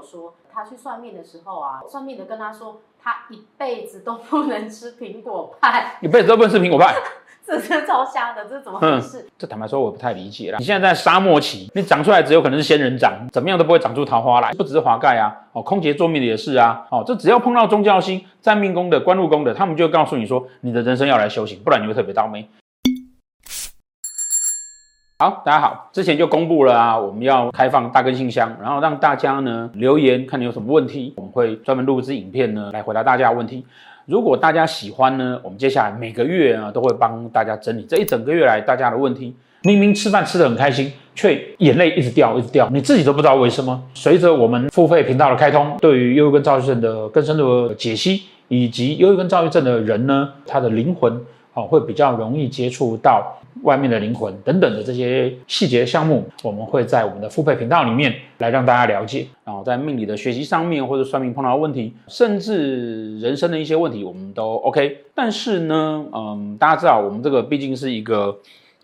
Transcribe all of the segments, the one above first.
友说，他去算命的时候啊，算命的跟他说，他一辈子都不能吃苹果派，一辈子都不能吃苹果派。这是超瞎的，这是怎么回事？这坦白说，我不太理解啦。你现在在沙漠期，你长出来只有可能是仙人掌，怎么样都不会长出桃花来。不只是华盖啊，哦，空姐做命的也是啊，哦，这只要碰到宗教星、占命宫的、官禄宫的，他们就会告诉你说，你的人生要来修行，不然你会特别倒霉。好，大家好，之前就公布了啊，我们要开放大根信箱，然后让大家呢留言，看你有什么问题，我们会专门录制影片呢来回答大家的问题。如果大家喜欢呢，我们接下来每个月啊都会帮大家整理这一整个月来大家的问题。明明吃饭吃得很开心，却眼泪一直掉一直掉，你自己都不知道为什么。随着我们付费频道的开通，对于忧郁跟躁郁症的更深的解析，以及忧郁跟躁郁症的人呢，他的灵魂好会比较容易接触到。外面的灵魂等等的这些细节项目，我们会在我们的付费频道里面来让大家了解。然后在命理的学习上面，或者算命碰到的问题，甚至人生的一些问题，我们都 OK。但是呢，嗯，大家知道我们这个毕竟是一个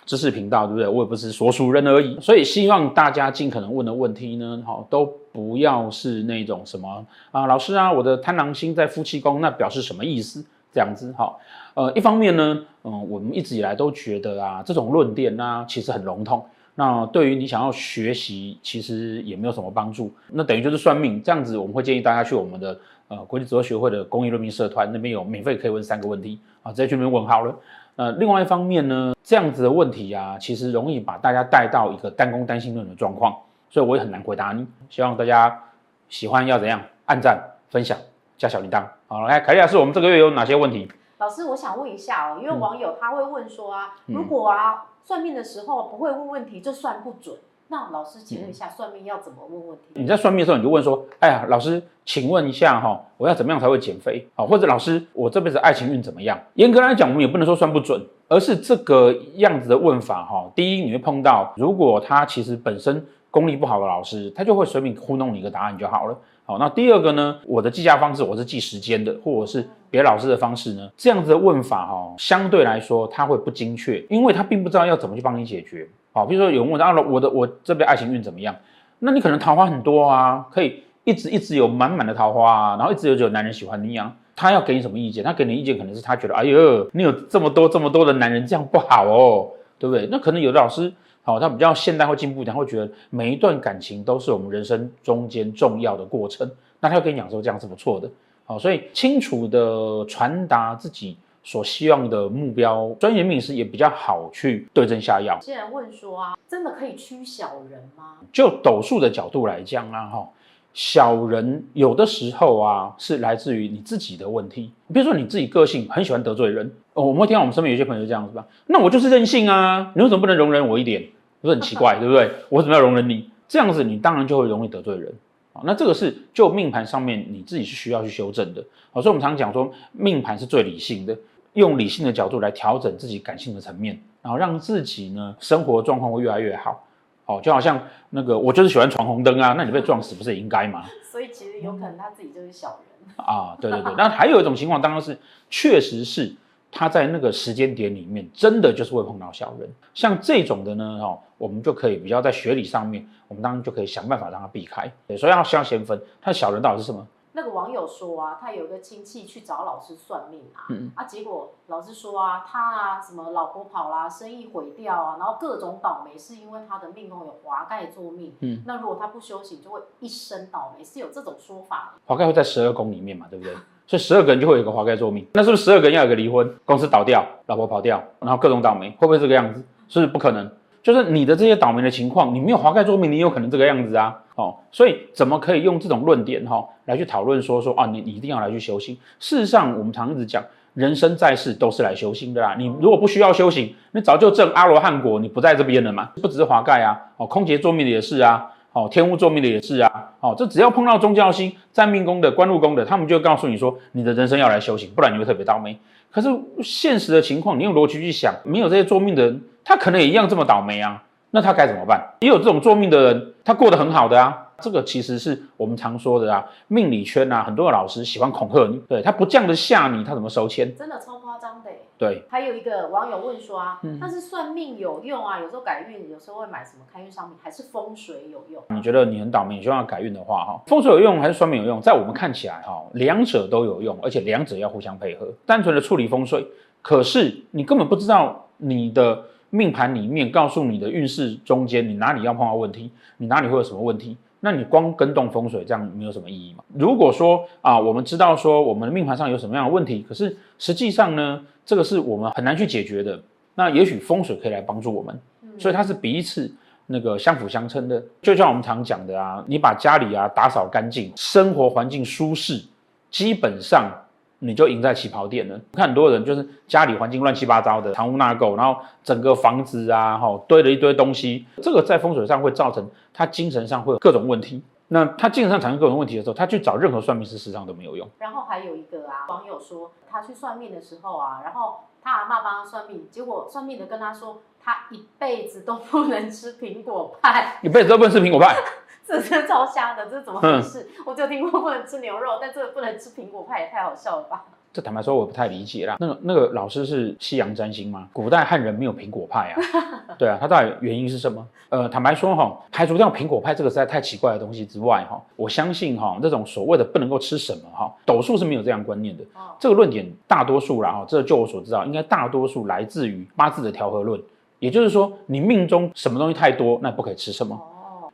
知识频道，对不对？我也不是说书人而已，所以希望大家尽可能问的问题呢，好，都不要是那种什么啊，老师啊，我的贪狼星在夫妻宫，那表示什么意思？这样子，好。呃，一方面呢，嗯，我们一直以来都觉得啊，这种论点呢、啊，其实很笼统。那对于你想要学习，其实也没有什么帮助。那等于就是算命这样子，我们会建议大家去我们的呃国际哲学会的公益论命社团那边有免费可以问三个问题啊，直接去那边问好了。呃，另外一方面呢，这样子的问题啊，其实容易把大家带到一个单宫单星论的状况，所以我也很难回答你。希望大家喜欢要怎样按赞、分享、加小铃铛。好，来，凯莉老师，我们这个月有哪些问题？老师，我想问一下哦，因为网友他会问说啊，嗯、如果啊算命的时候不会问问题，就算不准。那老师，请问一下，算命要怎么问问题？你在算命的时候，你就问说，哎呀，老师，请问一下哈，我要怎么样才会减肥？好，或者老师，我这辈子爱情运怎么样？严格来讲，我们也不能说算不准，而是这个样子的问法哈。第一，你会碰到，如果他其实本身功力不好的老师，他就会随便糊弄你一个答案就好了。好，那第二个呢？我的计价方式我是计时间的，或者是别老师的方式呢？这样子的问法哈、哦，相对来说他会不精确，因为他并不知道要怎么去帮你解决。好，比如说有人问啊，我的我这边爱情运怎么样？那你可能桃花很多啊，可以一直一直有满满的桃花啊，然后一直有有男人喜欢你啊。他要给你什么意见？他给你意见可能是他觉得，哎呦，你有这么多这么多的男人，这样不好哦，对不对？那可能有的老师。好，他比较现代或进步一点，会觉得每一段感情都是我们人生中间重要的过程。那他会跟你讲说这样是不错的。好，所以清楚的传达自己所希望的目标，专业命理师也比较好去对症下药。现在问说啊，真的可以驱小人吗？就斗数的角度来讲啊，哈，小人有的时候啊是来自于你自己的问题。比如说你自己个性很喜欢得罪人，哦，我们会听到我们身边有些朋友这样子吧？那我就是任性啊，你为什么不能容忍我一点？不是很奇怪，对不对？我怎么要容忍你？这样子，你当然就会容易得罪人啊。那这个是就命盘上面你自己是需要去修正的。好，所以我们常讲说，命盘是最理性的，用理性的角度来调整自己感性的层面，然后让自己呢生活状况会越来越好。哦，就好像那个我就是喜欢闯红灯啊，那你被撞死不是也应该吗？所以其实有可能他自己就是小人啊。对对对，那还有一种情况，当然是确实是。他在那个时间点里面，真的就是会碰到小人，像这种的呢，哦，我们就可以比较在学理上面，我们当然就可以想办法让他避开。对，所以要先先分，他的小人到底是什么？那个网友说啊，他有一个亲戚去找老师算命啊，嗯、啊，结果老师说啊，他啊什么老婆跑啦，生意毁掉啊，然后各种倒霉，是因为他的命宫有华盖作命。嗯，那如果他不修行，就会一生倒霉，是有这种说法。华盖会在十二宫里面嘛，对不对？所以十二个人就会有一个华盖作命，那是不是十二个人要有个离婚，公司倒掉，老婆跑掉，然后各种倒霉，会不会这个样子？是不是不可能？就是你的这些倒霉的情况，你没有华盖作命，你有可能这个样子啊。哦，所以怎么可以用这种论点哈、哦、来去讨论说说啊，你你一定要来去修行？事实上，我们常一直讲，人生在世都是来修行的啦。你如果不需要修行，你早就证阿罗汉果，你不在这边了嘛？不只是华盖啊，哦，空劫坐命的也是啊。哦，天物作命的也是啊，哦，这只要碰到宗教星、占命宫的、官禄宫的，他们就告诉你说，你的人生要来修行，不然你会特别倒霉。可是现实的情况，你用逻辑去想，没有这些作命的人，他可能也一样这么倒霉啊。那他该怎么办？也有这种作命的人，他过得很好的啊，这个其实是我们常说的啊，命理圈啊，很多的老师喜欢恐吓你，对，他不这样的吓你，他怎么收钱？真的超夸张的。对，还有一个网友问说啊，但是算命有用啊？有时候改运，有时候会买什么开运商品，还是风水有用？你觉得你很倒霉，你希望要改运的话，哈，风水有用还是算命有用？在我们看起来，哈，两者都有用，而且两者要互相配合。单纯的处理风水，可是你根本不知道你的命盘里面告诉你的运势中间，你哪里要碰到问题，你哪里会有什么问题？那你光跟动风水这样没有什么意义嘛？如果说啊，我们知道说我们的命盘上有什么样的问题，可是实际上呢，这个是我们很难去解决的。那也许风水可以来帮助我们，所以它是彼此那个相辅相成的。就像我们常讲的啊，你把家里啊打扫干净，生活环境舒适，基本上你就赢在起跑点了。看很多人就是家里环境乱七八糟的，藏污纳垢，然后整个房子啊，哈，堆了一堆东西，这个在风水上会造成他精神上会有各种问题。那他精神上产生各种问题的时候，他去找任何算命师，实际上都没有用。然后还有一个啊，网友说他去算命的时候啊，然后他阿嬷帮他算命，结果算命的跟他说，他一辈子都不能吃苹果派，一辈子都不能吃苹果派，这是超瞎的，这是怎么回事？嗯、我就听过不能吃牛肉，但这个不能吃苹果派也太好笑了吧？这坦白说，我不太理解啦。那个那个老师是西洋占星吗？古代汉人没有苹果派啊？对啊，他到底原因是什么？呃，坦白说哈，排除掉苹果派这个实在太奇怪的东西之外哈，我相信哈，这种所谓的不能够吃什么哈，斗数是没有这样观念的。这个论点大多数啦哈，这就我所知道，应该大多数来自于八字的调和论，也就是说，你命中什么东西太多，那不可以吃什么。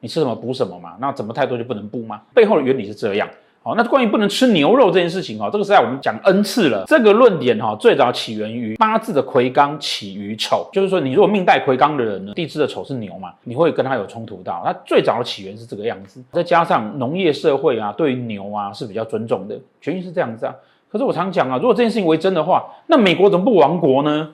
你吃什么补什么嘛？那怎么太多就不能补吗？背后的原理是这样。好，那关于不能吃牛肉这件事情哦，这个实在我们讲 N 次了。这个论点哈，最早起源于八字的魁罡起于丑，就是说你如果命带魁罡的人呢，地支的丑是牛嘛，你会跟他有冲突到。那最早的起源是这个样子，再加上农业社会啊，对于牛啊是比较尊重的，原因是这样子啊。可是我常讲啊，如果这件事情为真的话，那美国怎么不亡国呢？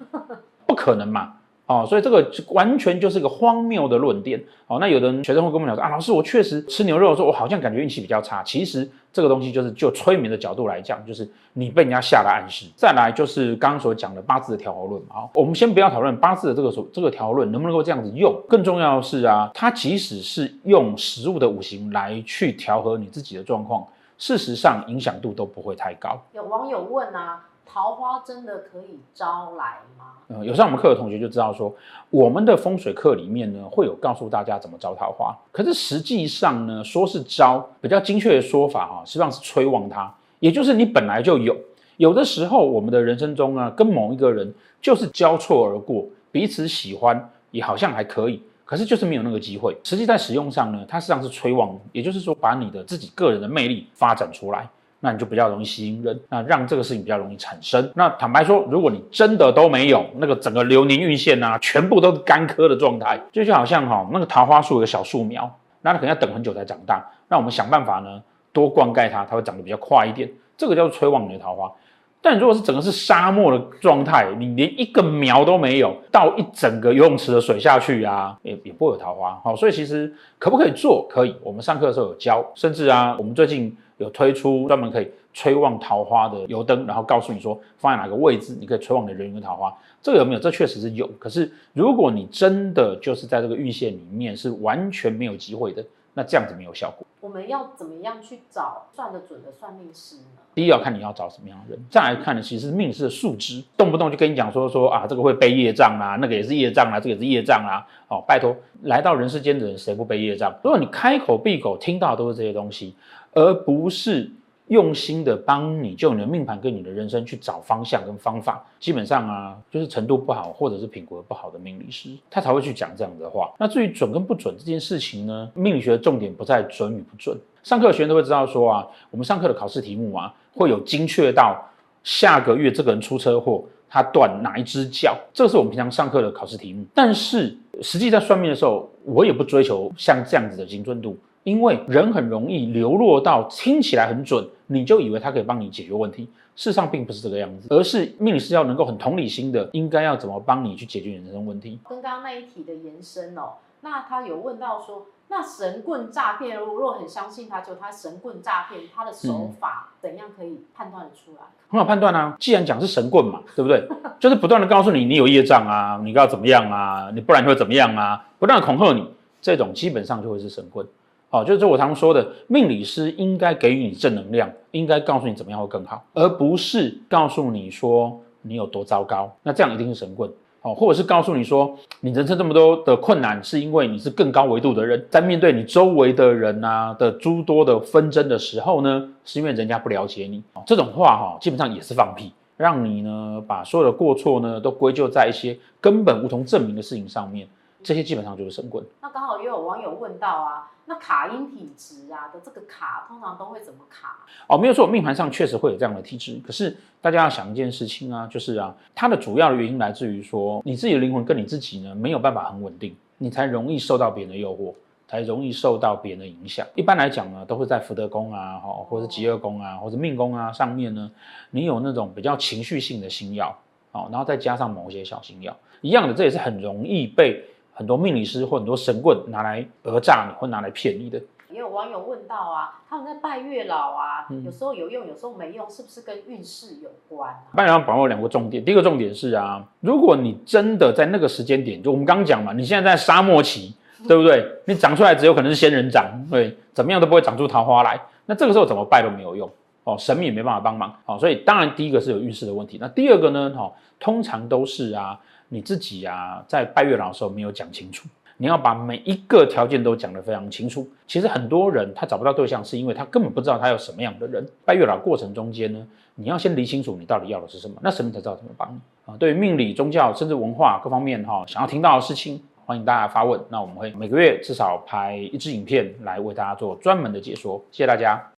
不可能嘛。哦，所以这个完全就是一个荒谬的论点。哦，那有的人学生会跟我们讲说啊，老师，我确实吃牛肉的时候，我好像感觉运气比较差。其实这个东西就是就催眠的角度来讲，就是你被人家下了暗示。再来就是刚刚所讲的八字的调和论。好，我们先不要讨论八字的这个所这个调和论能不能够这样子用，更重要的是啊，它即使是用食物的五行来去调和你自己的状况，事实上影响度都不会太高。有网友问啊。桃花真的可以招来吗？嗯，有上我们课的同学就知道说，我们的风水课里面呢，会有告诉大家怎么招桃花。可是实际上呢，说是招，比较精确的说法哈，实际上是催旺它，也就是你本来就有。有的时候，我们的人生中啊，跟某一个人就是交错而过，彼此喜欢也好像还可以，可是就是没有那个机会。实际在使用上呢，它实际上是催旺，也就是说把你的自己个人的魅力发展出来。那你就比较容易吸引人，那让这个事情比较容易产生。那坦白说，如果你真的都没有那个整个流年运线啊，全部都是干枯的状态，就就好像哈那个桃花树有个小树苗，那它可能要等很久才长大。那我们想办法呢，多灌溉它，它会长得比较快一点。这个叫做催旺你的桃花。但如果是整个是沙漠的状态，你连一个苗都没有，倒一整个游泳池的水下去啊，也也不会有桃花。好，所以其实可不可以做？可以。我们上课的时候有教，甚至啊，我们最近。有推出专门可以催旺桃花的油灯，然后告诉你说放在哪个位置，你可以催旺你的人缘桃花。这个有没有？这确实是有。可是如果你真的就是在这个运线里面是完全没有机会的，那这样子没有效果。我们要怎么样去找算得准的算命师呢？第一要看你要找什么样的人，再来看的其实是命师的素质，动不动就跟你讲说说啊，这个会背业障啊，那个也是业障啊，这个也是业障啊。哦，拜托，来到人世间的人谁不背业障？如果你开口闭口听到都是这些东西。而不是用心的帮你就你的命盘跟你的人生去找方向跟方法，基本上啊，就是程度不好或者是品格不好的命理师，他才会去讲这样的话。那至于准跟不准这件事情呢，命理学的重点不在准与不准。上课的学员都会知道说啊，我们上课的考试题目啊，会有精确到下个月这个人出车祸，他断哪一只脚，这是我们平常上课的考试题目。但是实际在算命的时候，我也不追求像这样子的精准度。因为人很容易流落到听起来很准，你就以为他可以帮你解决问题，事实上并不是这个样子，而是命理师要能够很同理心的，应该要怎么帮你去解决你人生问题。跟刚刚那一题的延伸哦，那他有问到说，那神棍诈骗，如果很相信他，就他神棍诈骗，他的手法怎样可以判断得出来？嗯，很好判断啊，既然讲是神棍嘛，对不对？就是不断的告诉你，你有业障啊，你要怎么样啊，你不然会怎么样啊，不断的恐吓你，这种基本上就会是神棍。哦，就是我常说的，命理师应该给予你正能量，应该告诉你怎么样会更好，而不是告诉你说你有多糟糕。那这样一定是神棍。哦，或者是告诉你说，你人生这么多的困难，是因为你是更高维度的人，在面对你周围的人啊的诸多的纷争的时候呢，是因为人家不了解你。哦，这种话哈，基本上也是放屁，让你呢把所有的过错呢都归咎在一些根本无从证明的事情上面。这些基本上就是神棍。那刚好也有网友问到啊，那卡阴体质啊的这个卡，通常都会怎么卡？哦，没有错，命盘上确实会有这样的体质。可是大家要想一件事情啊，就是啊，它的主要的原因来自于说，你自己的灵魂跟你自己呢没有办法很稳定，你才容易受到别人的诱惑，才容易受到别人的影响。一般来讲呢，都会在福德宫啊，哈，或者是疾厄宫啊，或者命宫啊上面呢，你有那种比较情绪性的星耀，哦，然后再加上某些小星耀，一样的，这也是很容易被。很多命理师或很多神棍拿来讹诈你，或拿来骗你的。也有网友问到啊，他们在拜月老啊，嗯、有时候有用，有时候没用，是不是跟运势有关？拜月老把握两个重点，第一个重点是啊，如果你真的在那个时间点，就我们刚刚讲嘛，你现在在沙漠期，对不对？你长出来只有可能是仙人掌，对，怎么样都不会长出桃花来。那这个时候怎么拜都没有用哦，神明也没办法帮忙哦。所以当然第一个是有运势的问题，那第二个呢？哦，通常都是啊。你自己啊，在拜月老的时候没有讲清楚，你要把每一个条件都讲得非常清楚。其实很多人他找不到对象，是因为他根本不知道他有什么样的人。拜月老过程中间呢，你要先理清楚你到底要的是什么，那神明才知道怎么帮你啊。对于命理、宗教甚至文化各方面哈，想要听到的事情，欢迎大家发问。那我们会每个月至少拍一支影片来为大家做专门的解说。谢谢大家。